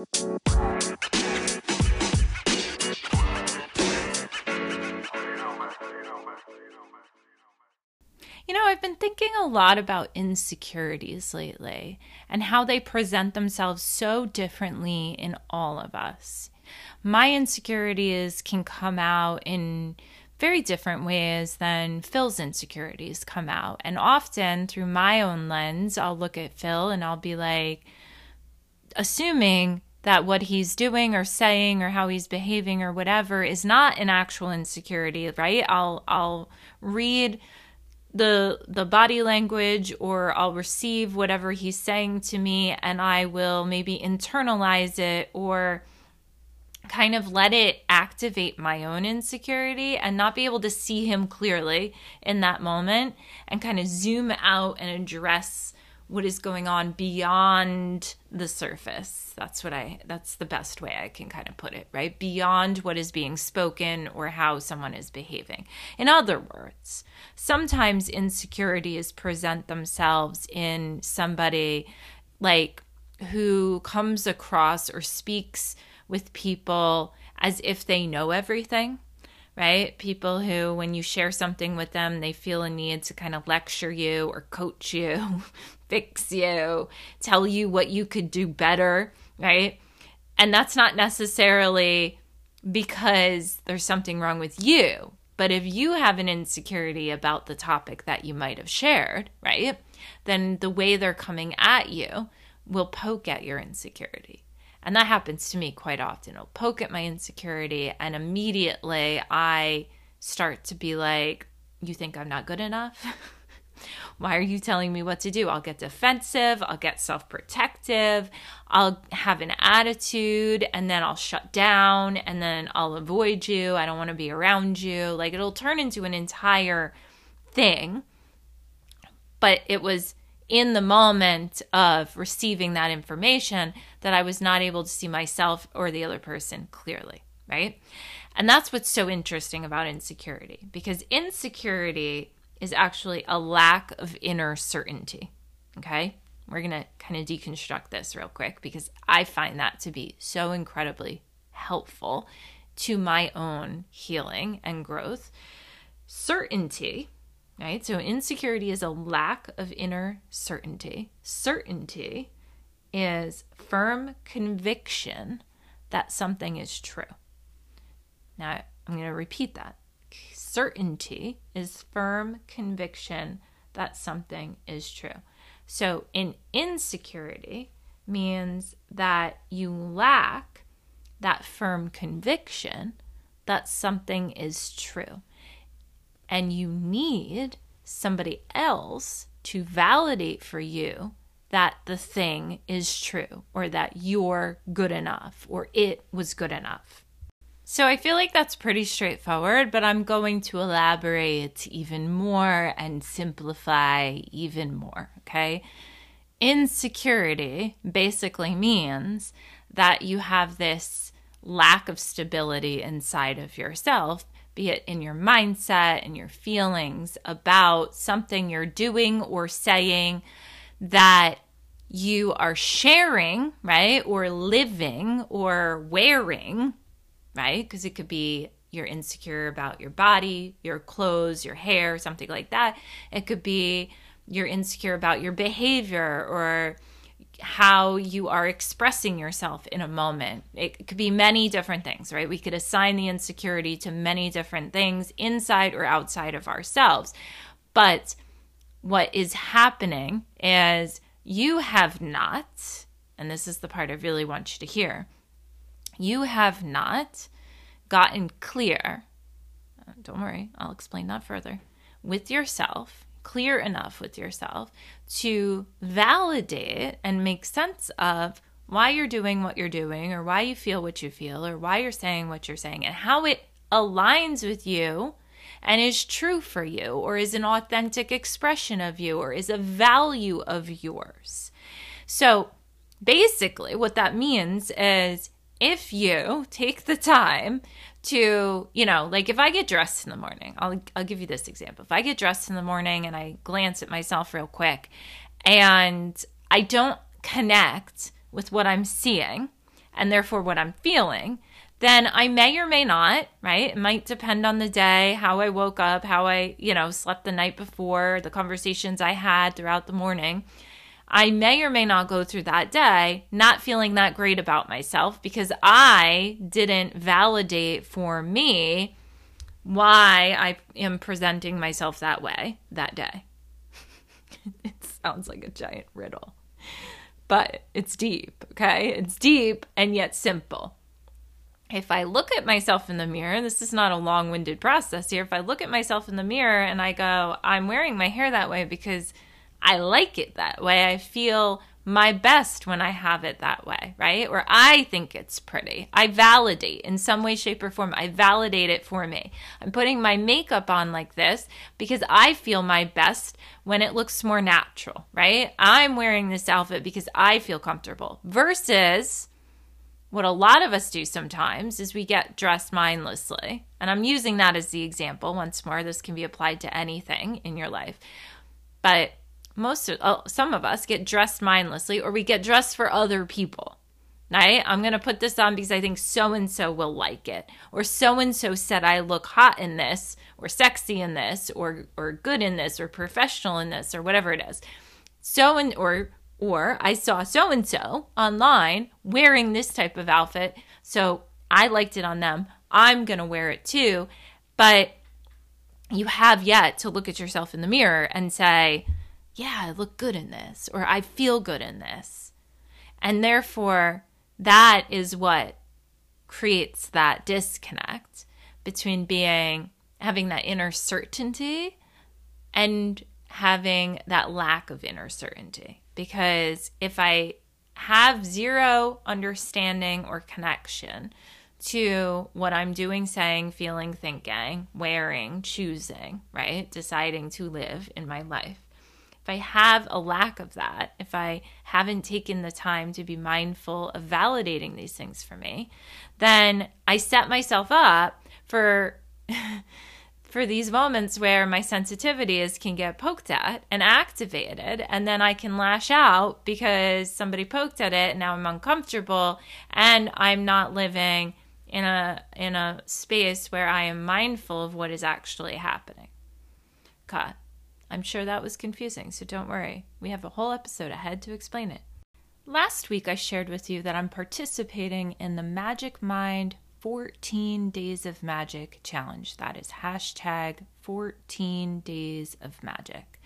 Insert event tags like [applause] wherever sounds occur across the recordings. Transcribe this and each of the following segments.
You know, I've been thinking a lot about insecurities lately and how they present themselves so differently in all of us. My insecurities can come out in very different ways than Phil's insecurities come out. And often through my own lens, I'll look at Phil and I'll be like, assuming that what he's doing or saying or how he's behaving or whatever is not an actual insecurity, right? I'll I'll read the the body language or I'll receive whatever he's saying to me and I will maybe internalize it or kind of let it activate my own insecurity and not be able to see him clearly in that moment and kind of zoom out and address what is going on beyond the surface. That's what I that's the best way I can kind of put it, right? Beyond what is being spoken or how someone is behaving. In other words, sometimes insecurities present themselves in somebody like who comes across or speaks with people as if they know everything right? People who, when you share something with them, they feel a need to kind of lecture you or coach you, [laughs] fix you, tell you what you could do better, right? And that's not necessarily because there's something wrong with you. But if you have an insecurity about the topic that you might have shared, right, then the way they're coming at you will poke at your insecurity. And that happens to me quite often. I'll poke at my insecurity, and immediately I start to be like, You think I'm not good enough? [laughs] Why are you telling me what to do? I'll get defensive, I'll get self protective, I'll have an attitude, and then I'll shut down, and then I'll avoid you. I don't want to be around you. Like it'll turn into an entire thing. But it was in the moment of receiving that information that I was not able to see myself or the other person clearly, right? And that's what's so interesting about insecurity because insecurity is actually a lack of inner certainty. Okay? We're going to kind of deconstruct this real quick because I find that to be so incredibly helpful to my own healing and growth. Certainty right? So insecurity is a lack of inner certainty. Certainty is firm conviction that something is true. Now, I'm going to repeat that. Certainty is firm conviction that something is true. So, in insecurity means that you lack that firm conviction that something is true and you need somebody else to validate for you that the thing is true or that you're good enough or it was good enough. So I feel like that's pretty straightforward, but I'm going to elaborate even more and simplify even more, okay? Insecurity basically means that you have this lack of stability inside of yourself be it in your mindset and your feelings about something you're doing or saying that you are sharing, right? Or living or wearing, right? Because it could be you're insecure about your body, your clothes, your hair, something like that. It could be you're insecure about your behavior or how you are expressing yourself in a moment. It could be many different things, right? We could assign the insecurity to many different things inside or outside of ourselves. But what is happening is you have not, and this is the part I really want you to hear, you have not gotten clear. Uh, don't worry, I'll explain that further. With yourself clear enough with yourself to validate and make sense of why you're doing what you're doing or why you feel what you feel or why you're saying what you're saying and how it aligns with you and is true for you or is an authentic expression of you or is a value of yours. So basically, what that means is if you take the time to, you know, like if I get dressed in the morning, I'll I'll give you this example. If I get dressed in the morning and I glance at myself real quick and I don't connect with what I'm seeing and therefore what I'm feeling, then I may or may not, right? It might depend on the day, how I woke up, how I, you know, slept the night before, the conversations I had throughout the morning. I may or may not go through that day not feeling that great about myself because I didn't validate for me why I am presenting myself that way that day. [laughs] it sounds like a giant riddle, but it's deep, okay? It's deep and yet simple if I look at myself in the mirror, this is not a long winded process here. If I look at myself in the mirror and I go, I'm wearing my hair that way because I like it that way, I feel my best when I have it that way, right? Or I think it's pretty. I validate in some way, shape, or form. I validate it for me. I'm putting my makeup on like this because I feel my best when it looks more natural, right? I'm wearing this outfit because I feel comfortable versus what a lot of us do sometimes is we get dressed mindlessly. And I'm using that as the example. Once more, this can be applied to anything in your life. But most of, oh, some of us get dressed mindlessly or we get dressed for other people. Right? I'm going to put this on because I think so and so will like it. Or so and so said I look hot in this or sexy in this or or good in this or professional in this or whatever it is. So and or or I saw so and so online wearing this type of outfit, so I liked it on them. I'm going to wear it too. But you have yet to look at yourself in the mirror and say, yeah, I look good in this, or I feel good in this. And therefore, that is what creates that disconnect between being having that inner certainty and having that lack of inner certainty because if I have zero understanding or connection to what I'm doing, saying, feeling, thinking, wearing, choosing, right? Deciding to live in my life. If I have a lack of that, if I haven't taken the time to be mindful of validating these things for me, then I set myself up for [laughs] for these moments where my sensitivities can get poked at and activated and then I can lash out because somebody poked at it and now I'm uncomfortable and I'm not living in a in a space where I am mindful of what is actually happening. God, I'm sure that was confusing, so don't worry. We have a whole episode ahead to explain it. Last week I shared with you that I'm participating in the Magic Mind 14 Days of Magic challenge. That is hashtag 14 Days of Magic.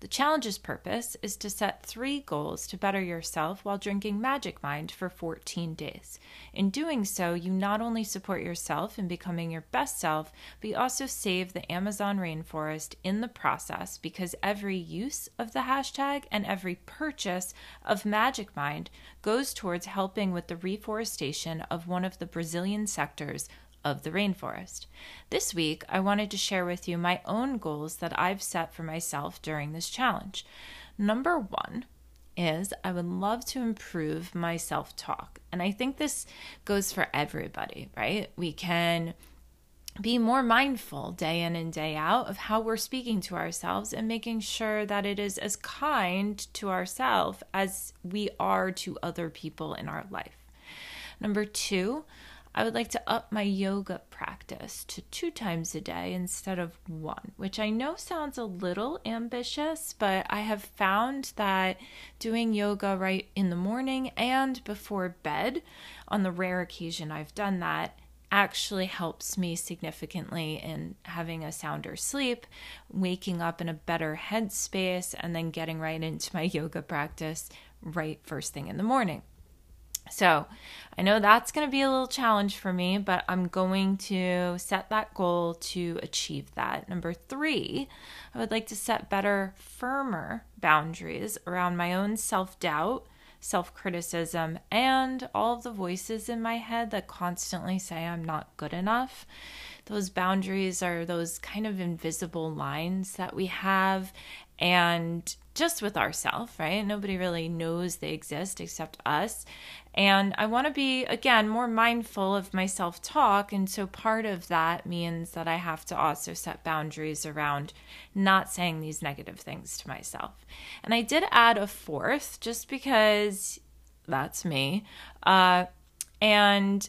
The challenge's purpose is to set three goals to better yourself while drinking Magic Mind for 14 days. In doing so, you not only support yourself in becoming your best self, but you also save the Amazon rainforest in the process because every use of the hashtag and every purchase of Magic Mind goes towards helping with the reforestation of one of the Brazilian sectors of the rainforest. This week, I wanted to share with you my own goals that I've set for myself during this challenge. Number one is I would love to improve my self talk. And I think this goes for everybody, right? We can be more mindful day in and day out of how we're speaking to ourselves and making sure that it is as kind to ourselves as we are to other people in our life. Number two, I would like to up my yoga practice to two times a day instead of one, which I know sounds a little ambitious, but I have found that doing yoga right in the morning and before bed, on the rare occasion I've done that, actually helps me significantly in having a sounder sleep, waking up in a better headspace, and then getting right into my [laughs] yoga practice right first thing in the morning. So I know that's going to be a little challenge for me, but I'm going to set that goal to achieve that. Number three, I would like to set better, firmer boundaries around my own self doubt, self criticism, and all of the voices in my head that constantly say I'm not good enough. Those boundaries are those kind of invisible lines that we have, and just with ourselves, right? Nobody really knows they exist except us. And I want to be, again, more mindful of my self talk. And so part of that means that I have to also set boundaries around not saying these negative things to myself. And I did add a fourth just because that's me. Uh, And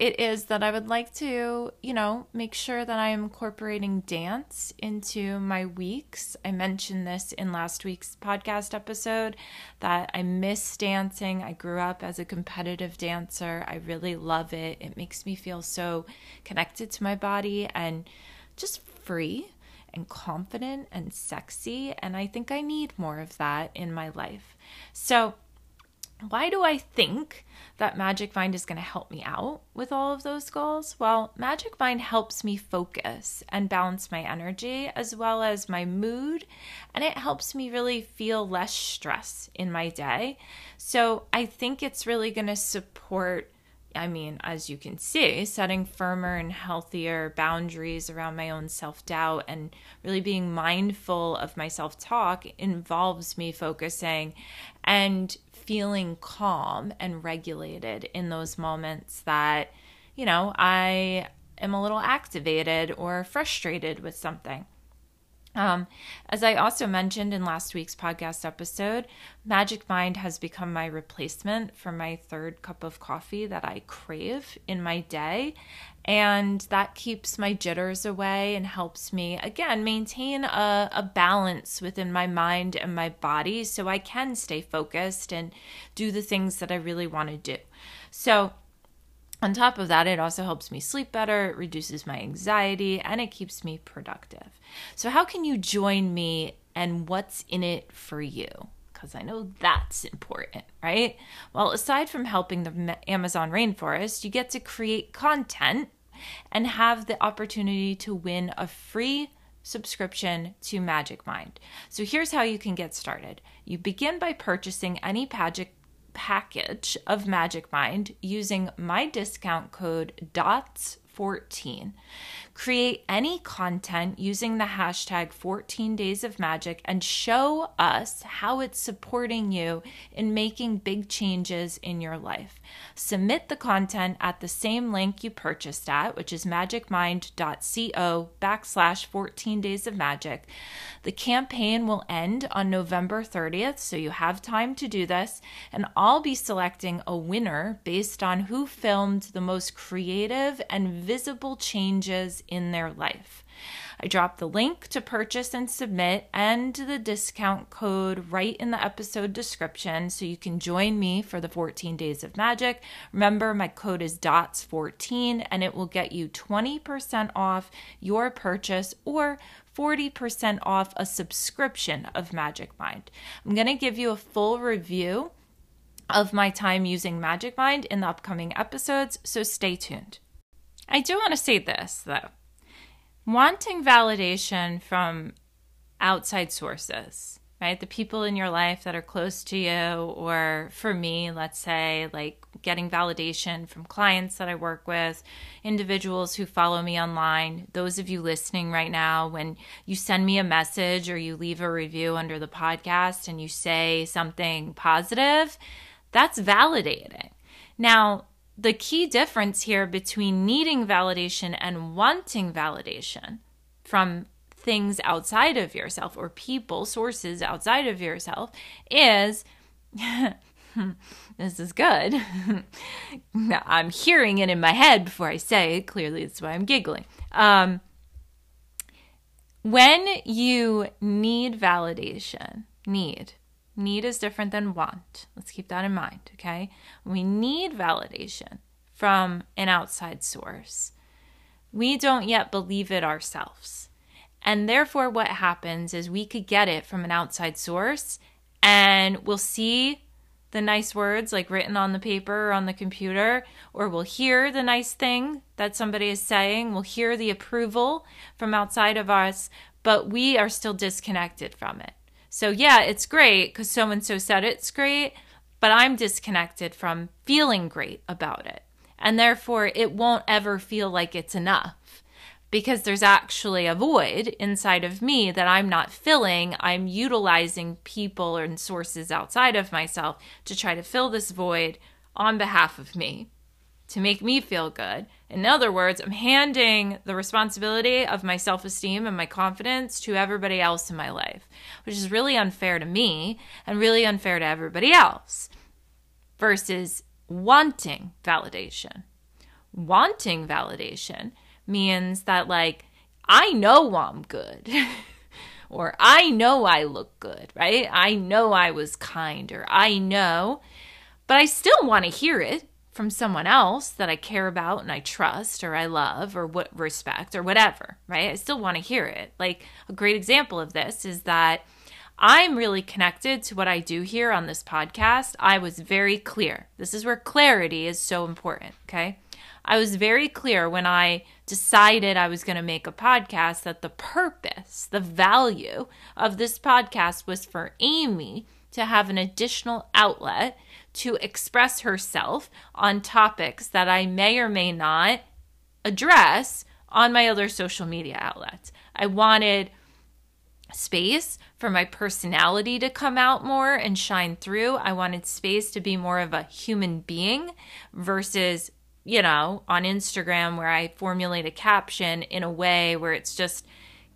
it is that I would like to, you know, make sure that I am incorporating dance into my weeks. I mentioned this in last week's podcast episode that I miss dancing. I grew up as a competitive dancer. I really love it. It makes me feel so connected to my body and just free and confident and sexy. And I think I need more of that in my life. So, why do I think that Magic Mind is going to help me out with all of those goals? Well, Magic Mind helps me focus and balance my energy as well as my mood, and it helps me really feel less stress in my day. So I think it's really going to support. I mean, as you can see, setting firmer and healthier boundaries around my own self doubt and really being mindful of my self talk involves me focusing and feeling calm and regulated in those moments that, you know, I am a little activated or frustrated with something. Um, as I also mentioned in last week's podcast episode, Magic Mind has become my replacement for my third cup of coffee that I crave in my day. And that keeps my jitters away and helps me, again, maintain a, a balance within my mind and my body so I can stay focused and do the things that I really want to do. So, on top of that, it also helps me sleep better, it reduces my anxiety, and it keeps me productive. So, how can you join me and what's in it for you? Because I know that's important, right? Well, aside from helping the Amazon rainforest, you get to create content and have the opportunity to win a free subscription to Magic Mind. So, here's how you can get started you begin by purchasing any Magic package of Magic Mind using my discount code DOTS14. Create any content using the hashtag 14 days of magic and show us how it's supporting you in making big changes in your life. Submit the content at the same link you purchased at, which is magicmind.co backslash 14 days of magic. The campaign will end on November 30th, so you have time to do this, and I'll be selecting a winner based on who filmed the most creative and visible changes in their life. I dropped the link to purchase and submit and the discount code right in the episode description so you can join me for the 14 days of magic. Remember, my code is DOTS14 and it will get you 20% off your purchase or 40% off a subscription of Magic Mind. I'm going to give you a full review of my time using Magic Mind in the upcoming episodes, so stay tuned. I do want to say this though wanting validation from outside sources, right? The people in your life that are close to you, or for me, let's say, like getting validation from clients that I work with, individuals who follow me online, those of you listening right now, when you send me a message or you leave a review under the podcast and you say something positive, that's validating. Now, the key difference here between needing validation and wanting validation from things outside of yourself or people, sources outside of yourself is [laughs] this is good. [laughs] I'm hearing it in my head before I say it. Clearly, that's why I'm giggling. Um, when you need validation, need, Need is different than want. Let's keep that in mind, okay? We need validation from an outside source. We don't yet believe it ourselves. And therefore, what happens is we could get it from an outside source and we'll see the nice words like written on the paper or on the computer, or we'll hear the nice thing that somebody is saying. We'll hear the approval from outside of us, but we are still disconnected from it. So, yeah, it's great because so and so said it's great, but I'm disconnected from feeling great about it. And therefore, it won't ever feel like it's enough because there's actually a void inside of me that I'm not filling. I'm utilizing people and sources outside of myself to try to fill this void on behalf of me to make me feel good. In other words, I'm handing the responsibility of my self esteem and my confidence to everybody else in my life, which is really unfair to me and really unfair to everybody else. Versus wanting validation. Wanting validation means that, like, I know I'm good. [laughs] or I know I look good, right? I know I was kind, or I know, but I still want to hear it from someone else that I care about and I trust or I love or what respect or whatever, right? I still want to hear it. Like a great example of this is that I'm really connected to what I do here on this podcast. I was very clear. This is where clarity is so important, okay? I was very clear when I decided I was going to make a podcast that the purpose, the value of this podcast was for Amy to have an additional outlet to express herself on topics that I may or may not address on my other social media outlets. I wanted space for my personality to come out more and shine through. I wanted space to be more of a human being versus, you know, on Instagram where I formulate a caption in a way where it's just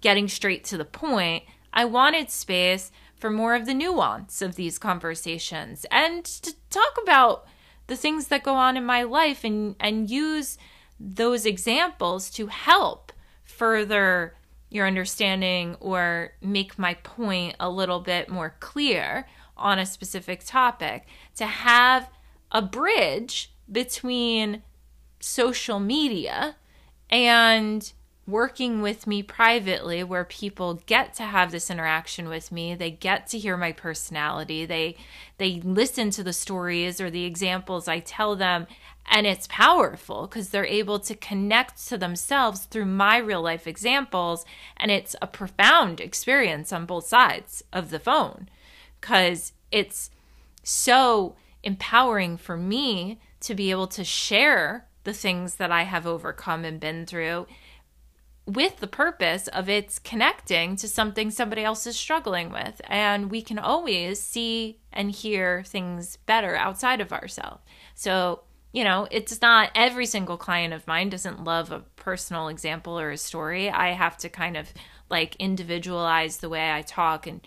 getting straight to the point. I wanted space for more of the nuance of these conversations and to talk about the things that go on in my life and and use those examples to help further your understanding or make my point a little bit more clear on a specific topic. To have a bridge between social media and working with me privately where people get to have this interaction with me. They get to hear my personality. They they listen to the stories or the examples i tell them. And it's powerful because they're able to connect to themselves through my real life examples. And it's a profound experience on both sides of the phone because it's so empowering for me to be able to share the things that i have overcome and been through with the purpose of it's connecting to something somebody else is struggling with. And we can always see and hear things better outside of ourselves. So, you know, it's not every single client of mine doesn't love a personal example or a story. I have to kind of like individualize the way I talk and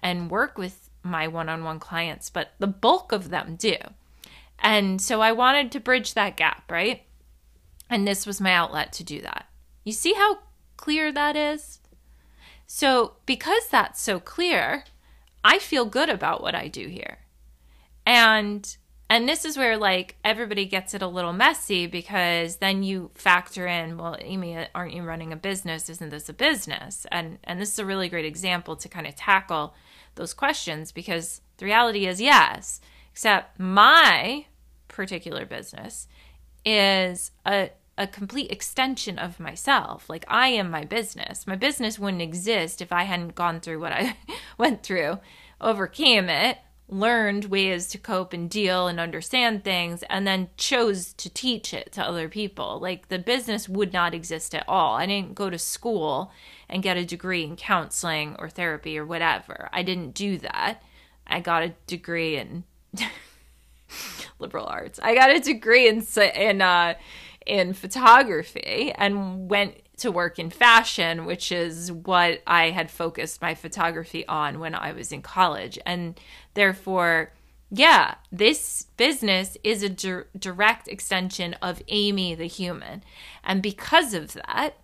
and work with my one-on-one clients, but the bulk of them do. And so I wanted to bridge that gap, right? And this was my outlet to do that. You see how clear that is? So, because that's so clear, I feel good about what I do here. And and this is where like everybody gets it a little messy because then you factor in, well, Amy, aren't you running a business? Isn't this a business? And and this is a really great example to kind of tackle those questions because the reality is yes, except my particular business is a a complete extension of myself. Like I am my business. My business wouldn't exist if I hadn't gone through what I [laughs] went through, overcame it, learned ways to cope and deal and understand things, and then chose to teach it to other people. Like the business would not exist at all. I didn't go to school and get a degree in counseling or therapy or whatever. I didn't do that. I got a degree in [laughs] liberal arts. I got a degree in in uh in photography and went to work in fashion, which is what I had focused my photography on when I was in college. And therefore, yeah, this business is a di- direct extension of Amy the human. And because of that,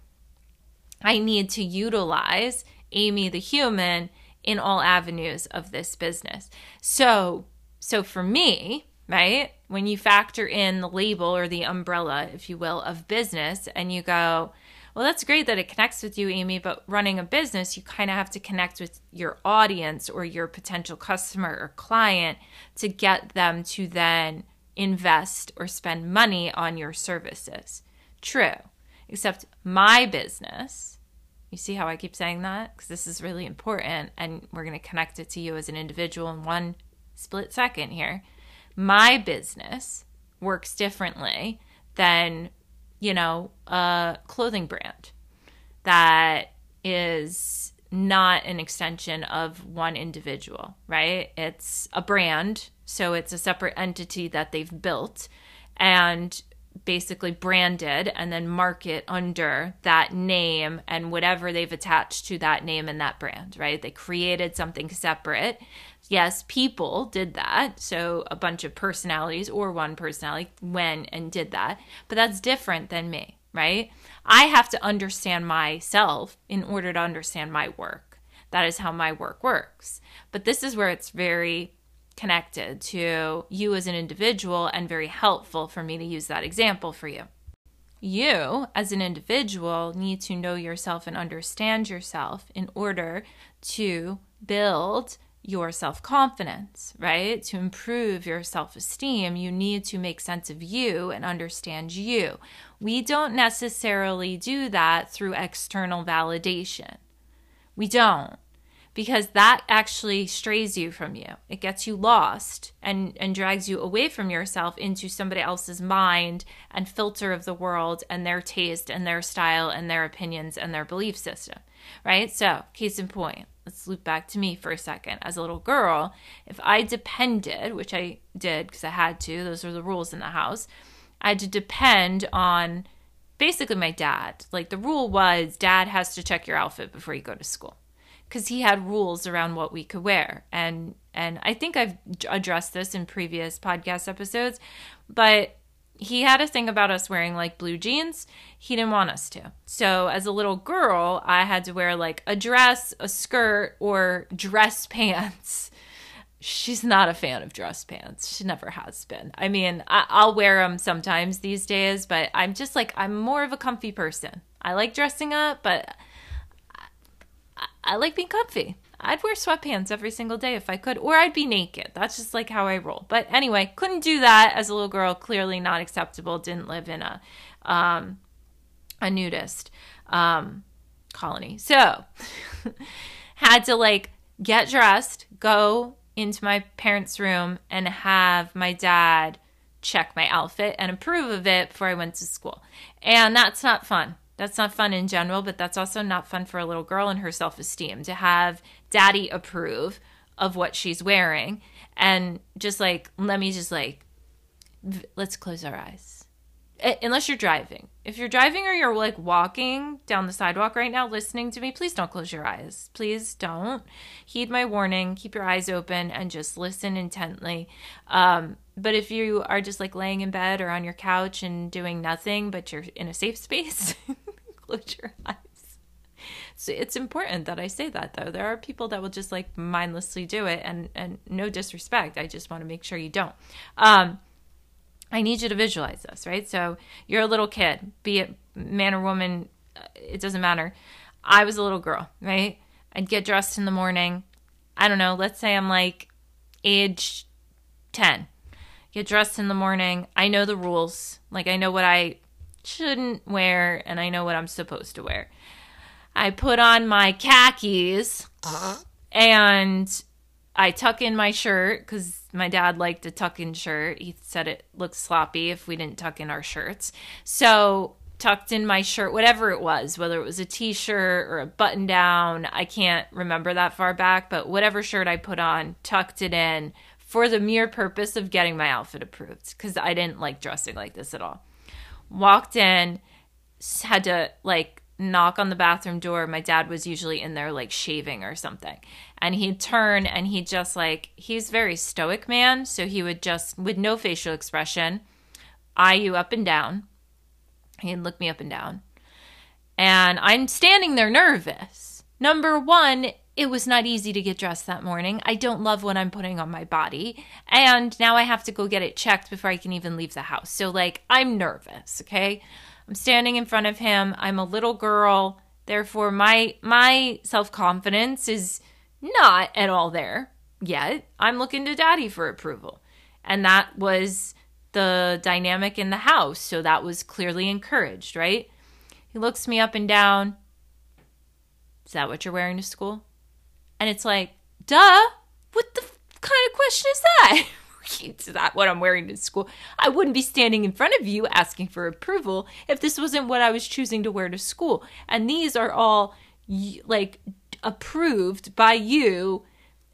I need to utilize Amy the human in all avenues of this business. So, so for me, right? When you factor in the label or the umbrella, if you will, of business, and you go, well, that's great that it connects with you, Amy, but running a business, you kind of have to connect with your audience or your potential customer or client to get them to then invest or spend money on your services. True. Except my business, you see how I keep saying that? Because this is really important and we're going to connect it to you as an individual in one split second here my business works differently than, you know, a clothing brand that is not an extension of one individual, right? It's a brand, so it's a separate entity that they've built and basically branded and then market under that name and whatever they've attached to that name and that brand, right? They created something separate Yes, people did that. So a bunch of personalities or one personality went and did that. But that's different than me, right? I have to understand myself in order to understand my work. That is how my work works. But this is where it's very connected to you as an individual and very helpful for me to use that example for you. You, as an individual, need to know yourself and understand yourself in order to build your self confidence, right? To improve your self esteem, you need to make sense of you and understand you. We don't necessarily do that through external validation. We don't because that actually strays you from you. It gets you lost and, and drags you away from yourself into somebody else's mind and filter of the world and their taste and their style and their opinions and their belief system, right? So, case in point, let's loop back to me for a second. As a little girl, if I depended, which I did because I had to, those are the rules in the house, I had to depend on basically my dad. Like the rule was dad has to check your outfit before you go to school because he had rules around what we could wear and and I think I've addressed this in previous podcast episodes but he had a thing about us wearing like blue jeans. He didn't want us to. So as a little girl I had to wear like a dress a skirt or dress [laughs] pants. She's not a fan of dress pants. She never has been. I mean I- will wear them sometimes these days but I'm just like I'm more of a comfy person. I like dressing up but I like being comfy. I'd wear sweatpants every single day if I could, or I'd be naked. That's just like how I roll. But anyway, couldn't do that as a little girl. Clearly not acceptable. Didn't live in a um, a nudist um, colony, so [laughs] had to like get dressed, go into my parents' room, and have my dad check my outfit and approve of it before I went to school. And that's not fun. That's not fun in general, but that's also not fun for a little girl and her self esteem to have daddy approve of what she's wearing. And just like, let me just like, let's close our eyes. Unless you're driving. If you're driving or you're like walking down the sidewalk right now listening to me, please don't close your eyes. Please don't. Heed my warning. Keep your eyes open and just listen intently. Um, but if you are just like laying in bed or on your couch and doing nothing, but you're in a safe space, [laughs] close your eyes. So it's important that I say that though. There are people that will just like mindlessly do it and and no disrespect. I just want to make sure you don't. Um I need you to visualize this, right? So you're a little kid, be it man or woman, uh, it doesn't matter. I was a little girl, right? I'd get dressed in the morning. I don't know, let's say I'm like age 10. Get dressed in the morning. I know the rules. Like I know what I shouldn't wear and I know what I'm supposed to wear. I put on my khakis uh-huh. and I tuck in my shirt because my dad liked a tuck in shirt. He said it looked sloppy if we didn't tuck in our shirts. So tucked in my shirt, whatever it was, whether it was a t shirt or a button down, I can't remember that far back, but whatever shirt I put on, tucked it in for the mere purpose of getting my outfit approved because I didn't like dressing like this at all walked in, had to like knock on the bathroom door. My dad was usually in there like shaving or something. And he'd turn and he'd just like he's very stoic man, so he would just with no facial expression eye you up and down. He'd look me up and down. And I'm standing there nervous. Number 1, it was not easy to get dressed that morning. I don't love what I'm putting on my body. And now I have to go get it checked before I can even leave the house. So, like, I'm nervous, okay? I'm standing in front of him. I'm a little girl. Therefore, my my self-confidence is not at all there yet. I'm looking to daddy for approval. And that was the dynamic in the house. So that was clearly encouraged, right? He looks me up and down. Is that what you're wearing to school? And it's like, duh, what the f- kind of question is that? [laughs] is that what I'm wearing to school? I wouldn't be standing in front of you asking for approval if this wasn't what I was choosing to wear to school. And these are all like approved by you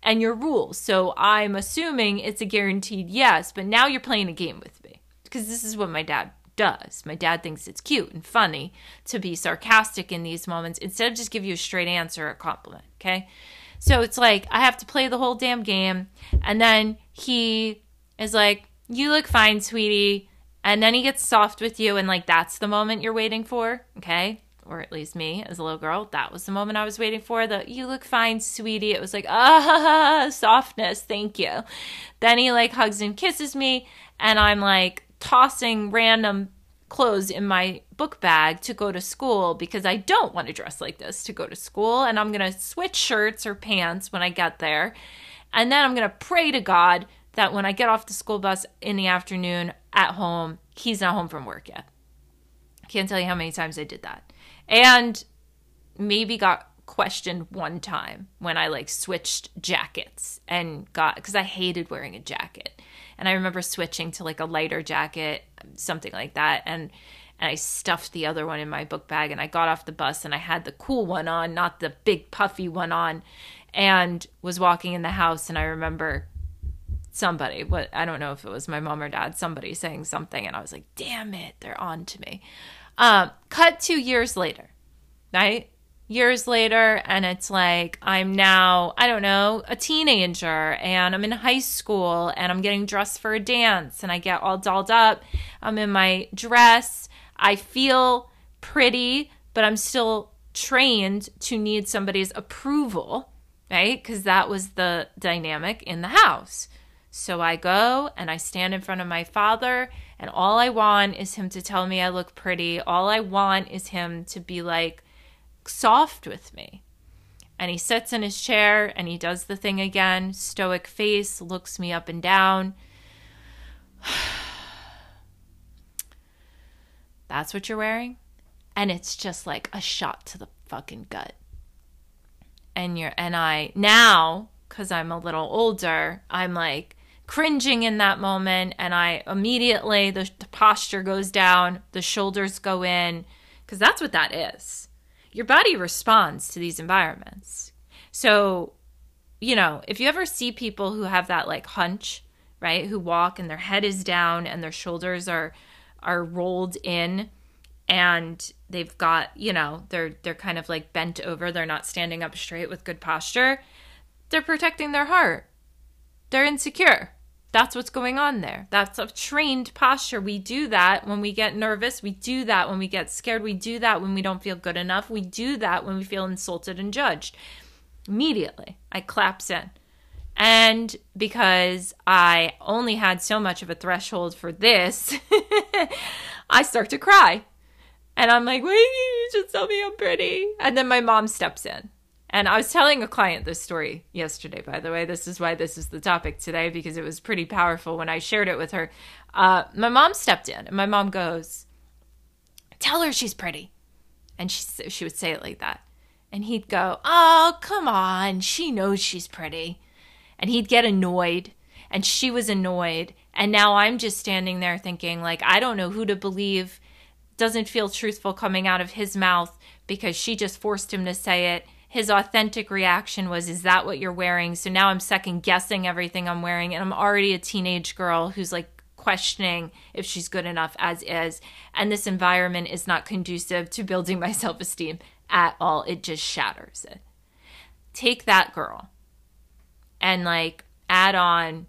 and your rules. So I'm assuming it's a guaranteed yes, but now you're playing a game with me because this is what my dad does. My dad thinks it's cute and funny to be sarcastic in these moments instead of just give you a straight answer or a compliment, okay? So it's like I have to play the whole damn game. And then he is like, You look fine, sweetie. And then he gets soft with you, and like that's the moment you're waiting for. Okay or at least me as a little girl, that was the moment I was waiting for. The you look fine, sweetie. It was like, ah, [laughs] softness, thank you. Then he like hugs and kisses me, and I'm like tossing random clothes in my book bag to go to school because I don't want to dress like this to go to school. And I'm going to switch shirts or pants when I get there. And then I'm going to pray to God that when I get off the school bus in the afternoon at home, he's not home from work yet. Can't tell you how many times I did that and maybe got questioned one time when I like switched jackets and got because I hated wearing a jacket. And I remember switching to like a lighter jacket, something like that. And and I stuffed the other one in my book bag and I got off the bus and I had the cool one on, not the big puffy one on, and was walking in the house and I remember somebody, what I don't know if it was my mom or dad, somebody saying something and I was like, damn it, they're on to me. Um, cut two years later, right? Years later, and it's like I'm now, I don't know, a teenager and I'm in high school and I'm getting dressed for a dance and I get all dolled up. I'm in my dress. I feel pretty, but I'm still trained to need somebody's approval, right? Because that was the dynamic in the house. So I go and I stand in front of my father, and all I want is him to tell me I look pretty. All I want is him to be like soft with me. And he sits in his chair and he does the thing again, stoic face, looks me up and down. [sighs] That's what you're wearing? And it's just like a shot to the fucking gut. And you're and I now, because I'm a little older, I'm like, cringing in that moment and I immediately the, the posture goes down, the shoulders go in because that's what that is. Your body responds to these environments. So, you know, if you ever see people who have that like hunch, right, who walk and their head is down and their shoulders are are rolled in and they've got, you know, they're they're kind of like bent over, they're not standing up straight with good posture. They're protecting their heart. They're insecure that's what's going on there. That's a trained posture. We do that when we get nervous. We do that when we get scared. We do that when we don't feel good enough. We do that when we feel insulted and judged. Immediately, I collapse in. And because I only had so much of a threshold for this, [laughs] I start to cry. And I'm like, wait, you just tell me I'm pretty. And then my mom steps in and I was telling a client this story yesterday, by the way. This is why this is the topic today, because it was pretty powerful when I shared it with her. Uh, my mom stepped in, and my mom goes, Tell her she's pretty. And she, she would say it like that. And he'd go, Oh, come on. She knows she's pretty. And he'd get annoyed. And she was annoyed. And now I'm just standing there thinking, like, I don't know who to believe. Doesn't feel truthful coming out of his mouth because she just forced him to say it his authentic reaction was, Is that what you're wearing? So now I'm second guessing everything I'm wearing. And I'm already a teenage girl who's like questioning if she's good enough as is. And this environment is not conducive to building my [laughs] self esteem at all. It just shatters it. Take that girl and like add on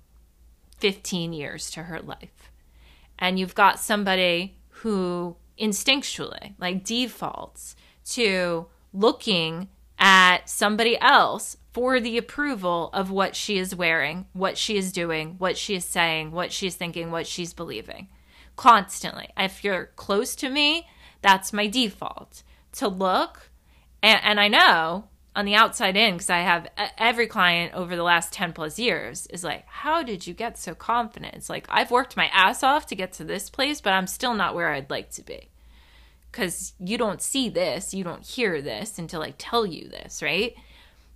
15 years to her life. And you've got somebody who instinctually, like, defaults to looking at somebody else for the approval of what she is wearing, what she is doing, what she is saying, what she's thinking, what she's believing. Constantly. If you're close to me, that's my default to look. And, and I know on the outside in, because I have every client over the last 10 plus years, is like, how did you get so confident? It's like, I've worked my ass off to get to this place, but I'm still not where I'd like to be because you don't see this, you don't hear this until I tell you this, right?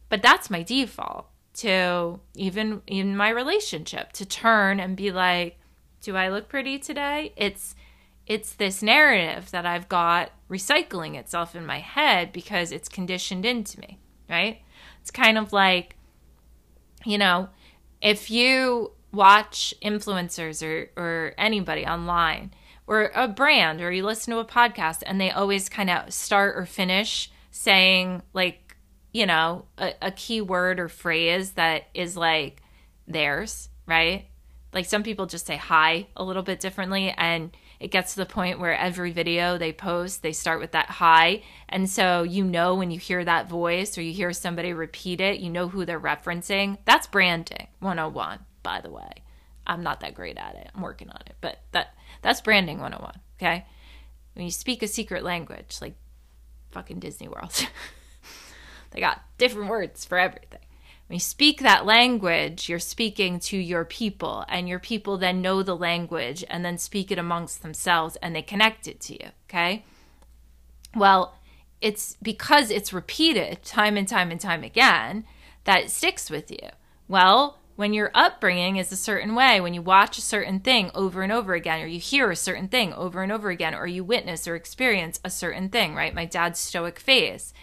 But that's my default to even in my relationship to turn and be like, do I look pretty today? It's it's this narrative that I've got recycling itself in my head because it's conditioned into me, right? It's kind of like you know, if you watch influencers or or anybody online or a brand or you listen to a podcast and they always kind of start or finish saying like you know, a, a key word or phrase that is like theirs, right? Like some people just say hi a little bit differently and it gets to the point where every video they post, they start with that hi. And so you know when you hear that voice or you hear somebody repeat it, you know who they're referencing. That's branding 101, by the way. I'm not that great at it. I'm working on it. But that that's branding 101, okay? When you speak a secret language, like fucking Disney World. [laughs] they got different words for everything. When you speak that language, you're speaking to your people, and your people then know the language and then speak it amongst themselves and they connect it to you. Okay. Well, it's because it's repeated time and time and time again that it sticks with you. Well, when your upbringing is a certain way, when you watch a certain thing over and over again, or you hear a certain thing over and over again, or you witness or experience a certain thing, right? My dad's stoic face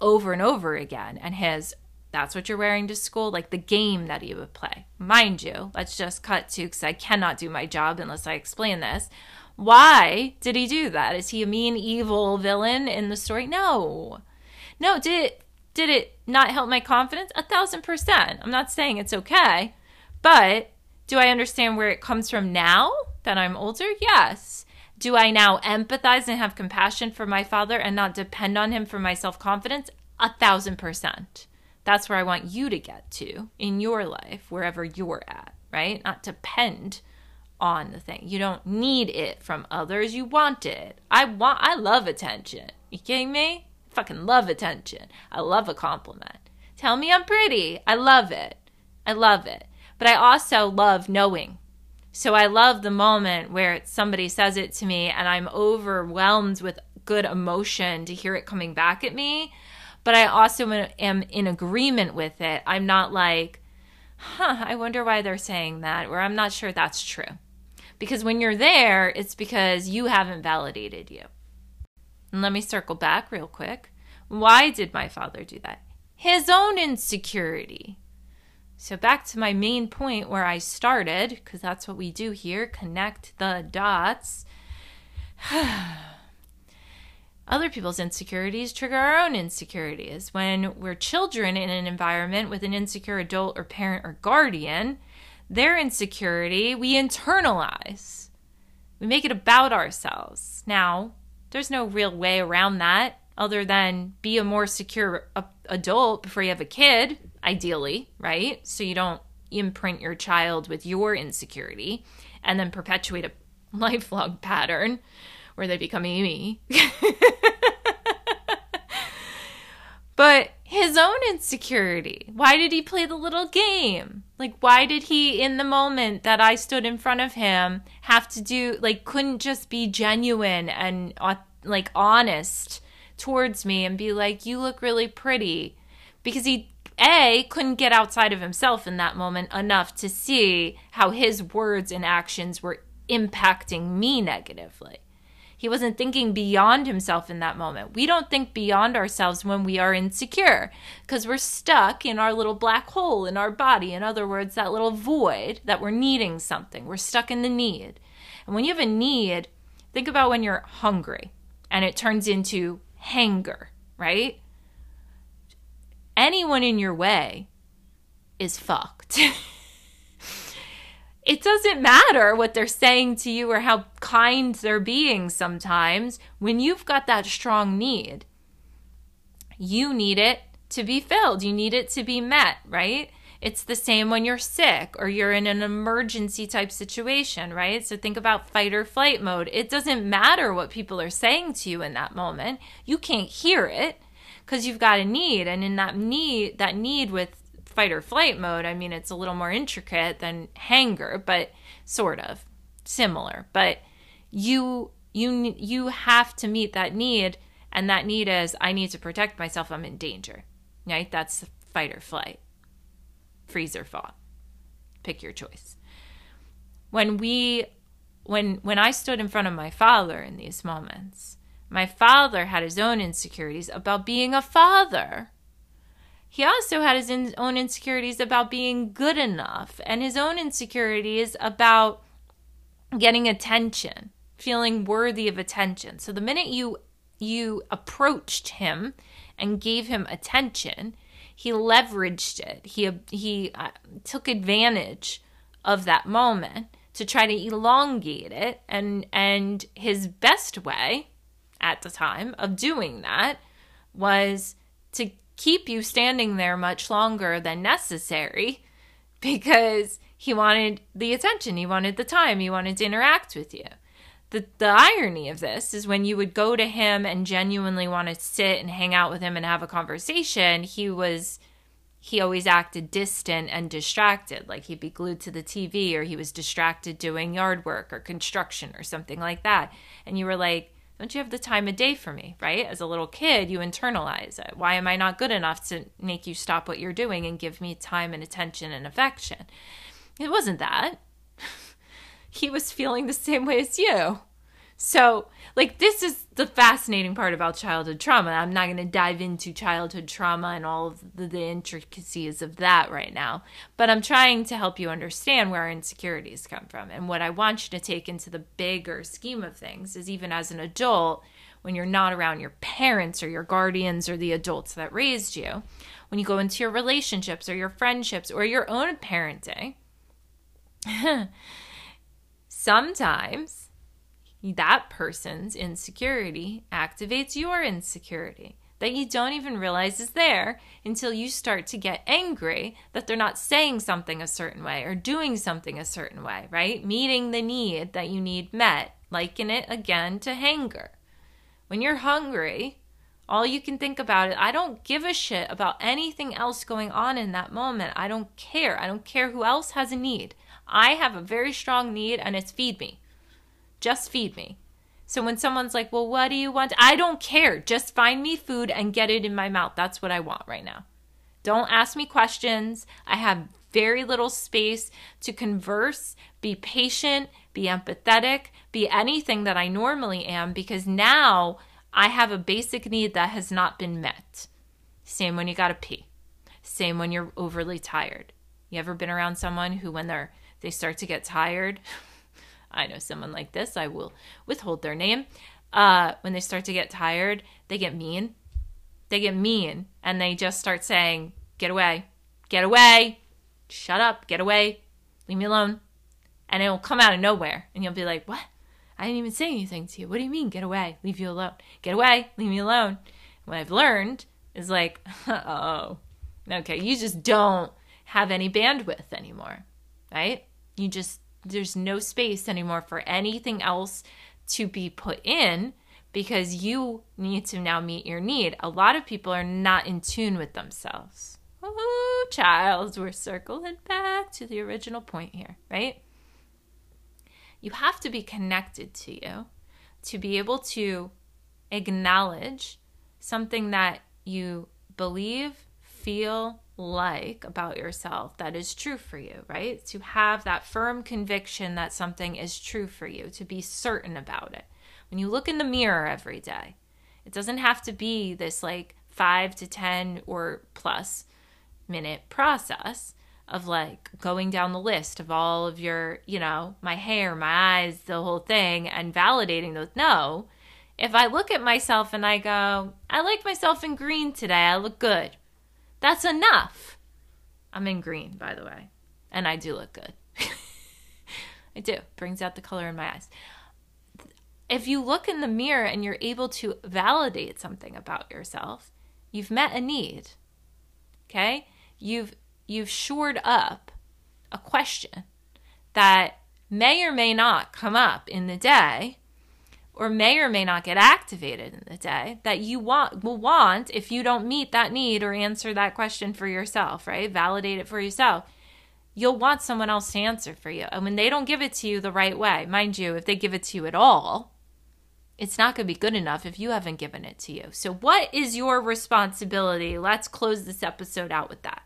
over and over again, and his that's what you're wearing to school, like the game that he would play. Mind you, let's just cut to because I cannot do my job unless I explain this. Why did he do that? Is he a mean, evil villain in the story? No. No, did it did it not help my confidence? A thousand percent. I'm not saying it's okay, but do I understand where it comes from now that I'm older? Yes. Do I now empathize and have compassion for my father and not depend on him for my self confidence? A thousand percent. That's where I want you to get to in your life, wherever you're at, right? Not depend on the thing. You don't need it from others. You want it. I want I love attention. You kidding me? Fucking love attention. I love a compliment. Tell me I'm pretty. I love it. I love it. But I also love knowing. So I love the moment where somebody says it to me and I'm overwhelmed with good emotion to hear it coming back at me but I also am in agreement with it. I'm not like, huh, I wonder why they're saying that, or I'm not sure that's true. Because when you're there, it's because you haven't validated you. Let me circle back real quick. Why did my father do that? His own insecurity. So, back to my main point where I started, because that's what we do here connect the dots. [sighs] Other people's insecurities trigger our own insecurities. When we're children in an environment with an insecure adult or parent or guardian, their insecurity we internalize. We make it about ourselves. Now, there's no real way around that other than be a more secure adult before you have a kid, ideally, right? So you don't imprint your child with your insecurity and then perpetuate a [laughs] lifelong pattern where they become me. [laughs] but his own insecurity. Why did he play the little game? Like, why did he, in the moment that I stood in front of him, have to do, like, couldn't just be genuine and, like, honest towards me and be like, you look really pretty? Because he, A, couldn't get outside of himself in that moment enough to see how his words and actions were impacting me negatively. He wasn't thinking beyond himself in that moment. We don't think beyond ourselves when we are insecure because we're stuck in our little black hole in our body. In other words, that little void that we're needing something. We're stuck in the need. And when you have a need, think about when you're hungry and it turns into hanger, right? Anyone in your way is fucked. [laughs] it doesn't matter what they're saying to you or how kind they're being sometimes when you've got that strong need. You need it to be filled, you need it to be met, right? It's the same when you're sick or you're in an emergency type situation, right? So think about fight or flight mode. It doesn't matter what people are saying to you in that moment. You can't hear it because you've got a need and in that need that need with fight or flight mode, I mean, it's a little more intricate than hanger, but sort of similar. But you you you have to meet that need, and that need is I need to protect myself. I'm in danger. Right? That's fight or flight, freeze or fawn. Pick your choice. When we when when I stood in front of my father in these moments, my father had his own insecurities about being a father he also had his in- own insecurities about being good enough and his own insecurities about getting attention, feeling worthy of attention. So the minute you you approached him and gave him attention, he leveraged it. He he uh, took advantage of that moment to try to elongate it and and his best way at the time of doing that was to keep you standing there much longer than necessary [laughs] because he wanted the attention, he wanted the time, he wanted to interact with you. The, the irony of this is when you would go to him and genuinely want to sit and hang out with him and have a conversation, he was he always acted distant and distracted, like he'd be glued to the TV or he was distracted doing yard work or construction or something like that. And you were like, don't you have the time of day for me, right? As a little kid, you internalize it. Why am I not good enough to make you stop what you're doing and give me time and attention and affection? It wasn't that. [laughs] he was feeling the same way as you. So, like, this is the fascinating part about childhood trauma. I'm not going to dive into childhood trauma and all of the, the, intricacies of that right now, but I'm trying to help you understand where our insecurities come from. And what I want you to take into the bigger scheme of things is even as an adult, when you're not around your parents or your guardians or the adults that raised you, when you go into your relationships or your friendships or your own parenting, [laughs] sometimes that person's insecurity activates your insecurity that you don't even realize is there until you start to get angry that they're not saying something a certain way or doing something a certain way, right? Meeting the need that you need met, liken it again to hunger. When you're hungry, all you can think about is, I don't give a shit about anything else going on in that moment. I don't care. I don't care who else has a need. I have a very strong need and it's feed me. Just feed me. So when someone's like, well, what do you want? I don't care. Just find me food and get it in my mouth. That's what I want right now. Don't ask me questions. I have very little space to converse, be patient, be empathetic, be anything that I normally am because now I have a basic need that has not been met. Same when you got to pee. Same when you're overly tired. You ever been around someone who when they're they start to get tired, I know someone like this. I will withhold their name. Uh, when they start to get tired, they get mean. They get mean and they just start saying, Get away, get away, shut up, get away, leave me alone. And it'll come out of nowhere. And you'll be like, What? I didn't even say anything to you. What do you mean, get away, leave you alone? Get away, leave me alone. What I've learned is like, [laughs] Oh, okay, you just don't have any bandwidth anymore, right? You just there's no space anymore for anything else to be put in because you need to now meet your need. A lot of people are not in tune with themselves. Oh, child, we're circling back to the original point here, right? You have to be connected to you to be able to acknowledge something that you believe, feel, like about yourself that is true for you, right? To have that firm conviction that something is true for you, to be certain about it. When you look in the mirror every day, it doesn't have to be this like five to 10 or plus minute process of like going down the list of all of your, you know, my hair, my eyes, the whole thing, and validating those. No. If I look at myself and I go, I like myself in green today, I look good that's enough. I'm in green, by the way, and I do look good. [laughs] I do. Brings out the color in my eyes. If you look in the mirror and you're able to validate something about yourself, you've met a need. Okay? You've you've shored up a question that may or may not come up in the day or may or may not get activated in the day that you want will want if you don't meet that need or answer that question for yourself, right? Validate it for yourself. You'll want someone else to answer for you. And when they don't give it to you the right way, mind you, if they give it to you at all, it's not going to be good enough if you haven't given it to you. So, what is your responsibility? Let's close this episode out with that.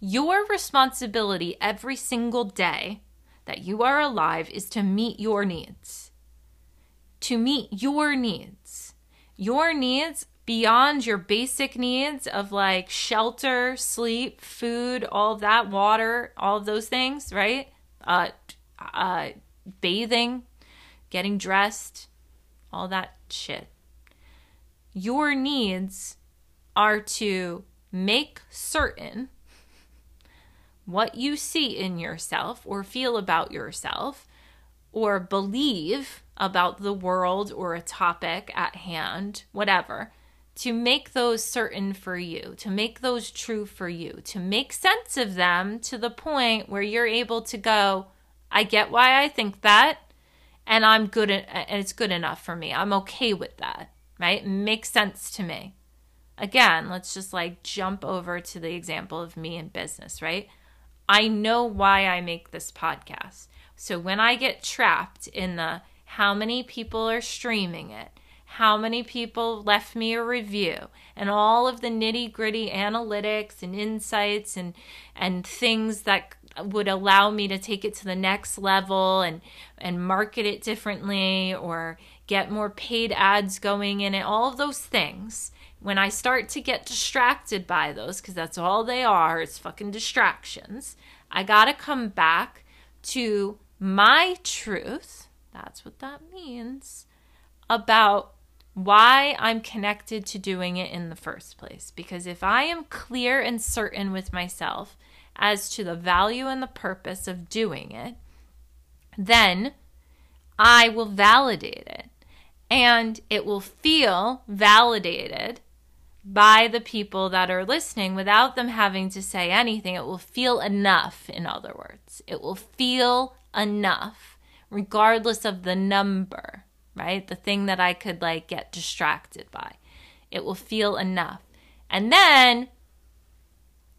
Your responsibility every single day that you are alive is to meet your needs to meet your needs. Your needs beyond your basic needs of like shelter, sleep, food, all of that, water, all of those things, right? Uh, uh, bathing, getting dressed, all that shit. your needs are to make certain what you see in yourself or feel about yourself or believe about the world or a topic at hand, whatever, to make those certain for you, to make those true for you, to make sense of them to the point where you're able to go, I get why I think that, and I'm good, and it's good enough for me. I'm okay with that, right? It makes sense to me. Again, let's just like jump over to the example of me in business, right? I know why I make this podcast. So when I get trapped in the how many people are streaming it, how many people left me a review, and all of the nitty gritty analytics and insights and and things that would allow me to take it to the next level and and market it differently or get more paid ads going in it all of those things. When i start to get distracted by those cuz that's all they are it's fucking distractions i got to come back to my truth that's what that means about why I'm connected to doing it in the first place. Because if I am clear and certain with myself as to the value and the purpose of doing it, then I will validate it. And it will feel validated by the people that are listening without them having to say anything. It will feel enough, in other words. It will feel enough, regardless of the number right? The thing that I could like get distracted by. It will feel enough. And then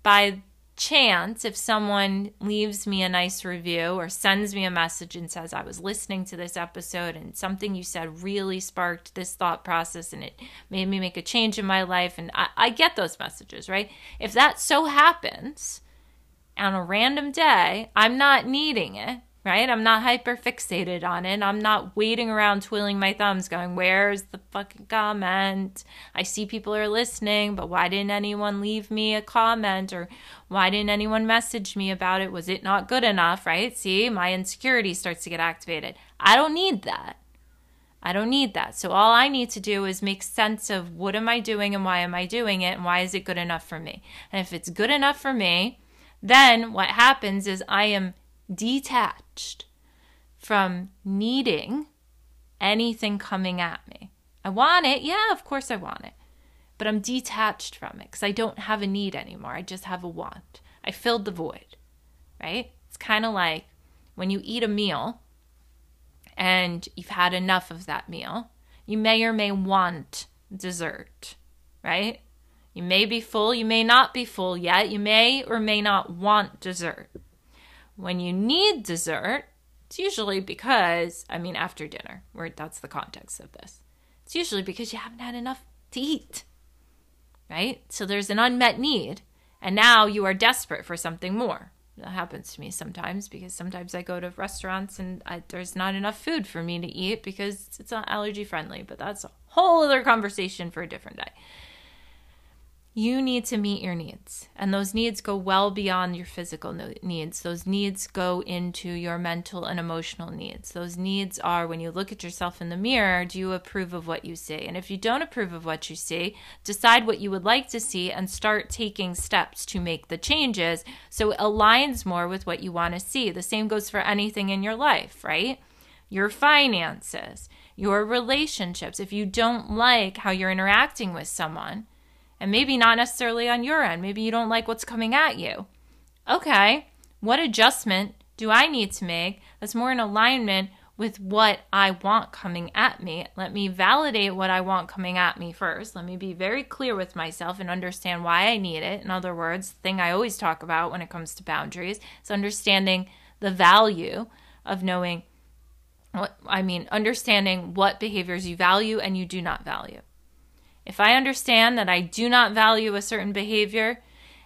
by chance, if someone leaves me a nice review or sends me a message and says, I was listening to this episode and something you said really sparked this thought process and it made me make a change in my life, and I, I get those messages, right? If that so happens on a random day, I'm not needing it right? I'm not hyper fixated on it. I'm not waiting around twiddling my thumbs going, where's the fucking comment? I see people are listening, but why didn't anyone leave me a comment or why didn't anyone message me about it? Was it not good enough, right? See, my insecurity starts to get activated. I don't need that. I don't need that. So all I need to do is make sense of what am I doing and why am I doing it and why is it good enough for me? And if it's good enough for me, then what happens is I am detached from needing anything coming at me. I want it. Yeah, of course I want it. But I'm detached from it because I don't have a need anymore. I just have a want. I filled the void, right? It's kind of like when you eat a meal and you've had enough of that meal, you may or may want dessert, right? You may be full, you may not be full yet. You may or may not want dessert. When you need dessert, it's usually because, I mean, after dinner, where that's the context of this. It's usually because you haven't had enough to eat, right? So there's an unmet need, and now you are desperate for something more. That happens to me sometimes because sometimes I go to restaurants and I, there's not enough food for me to eat because it's not allergy friendly, but that's a whole other conversation for a different day you need to meet your needs. And those needs go well beyond your physical needs. Those needs go into your mental and emotional needs. Those needs are when you look at yourself in the mirror, do you approve of what you see? And if you don't approve of what you see, decide what you would like to see and start taking steps to make the changes so it aligns more with what you want to see. The same goes for anything in your life, right? Your finances, your relationships. If you don't like how you're interacting with someone, and maybe not necessarily on your end. Maybe you don't like what's coming at you. Okay, what adjustment do I need to make that's more in alignment with what I want coming at me? Let me validate what I want coming at me first. Let me be very clear with myself and understand why I need it. In other words, the thing I always talk about when it comes to boundaries is understanding the value of knowing what I mean, understanding what behaviors you value and you do not value. If I understand that I do not value a certain behavior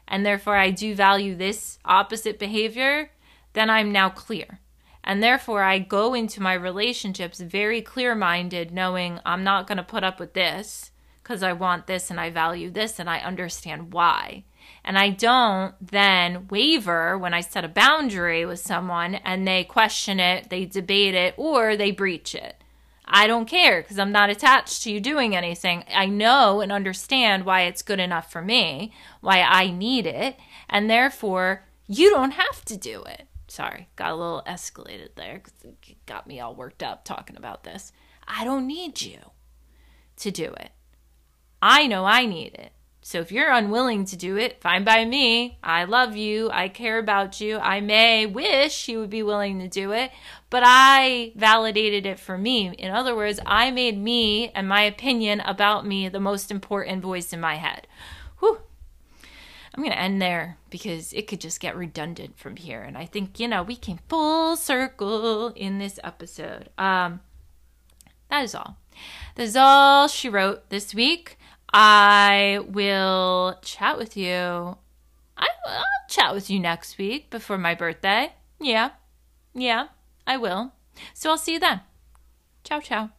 and therefore I do value this opposite behavior, then I'm now clear. And therefore, I go into my relationships very clear minded, knowing I'm not going to put up with this because I want this and I value this and I understand why. And I don't then waver when I set a boundary with someone and they question it, they debate it, or they breach it. I don't care because I'm not attached to you doing anything. I know and understand why it's good enough for me, why I need it, and therefore you don't have to do it. Sorry, got a little escalated there because it got me all worked up talking about this. I don't need you to do it. I know I need it. So if you're unwilling to do it, fine by me. I love you. I care about you. I may wish you would be willing to do it, but I validated it for me. In other words, I made me and my opinion about me the most important voice in my head. Whew. I'm going to end there because it could just get redundant from here. And I think, you know, we came full circle in this episode. Um, that is all. That is all she wrote this week. I will chat with you. I, will chat with you next week before my birthday. Yeah. Yeah, I will. So I'll see you then. Ciao, ciao.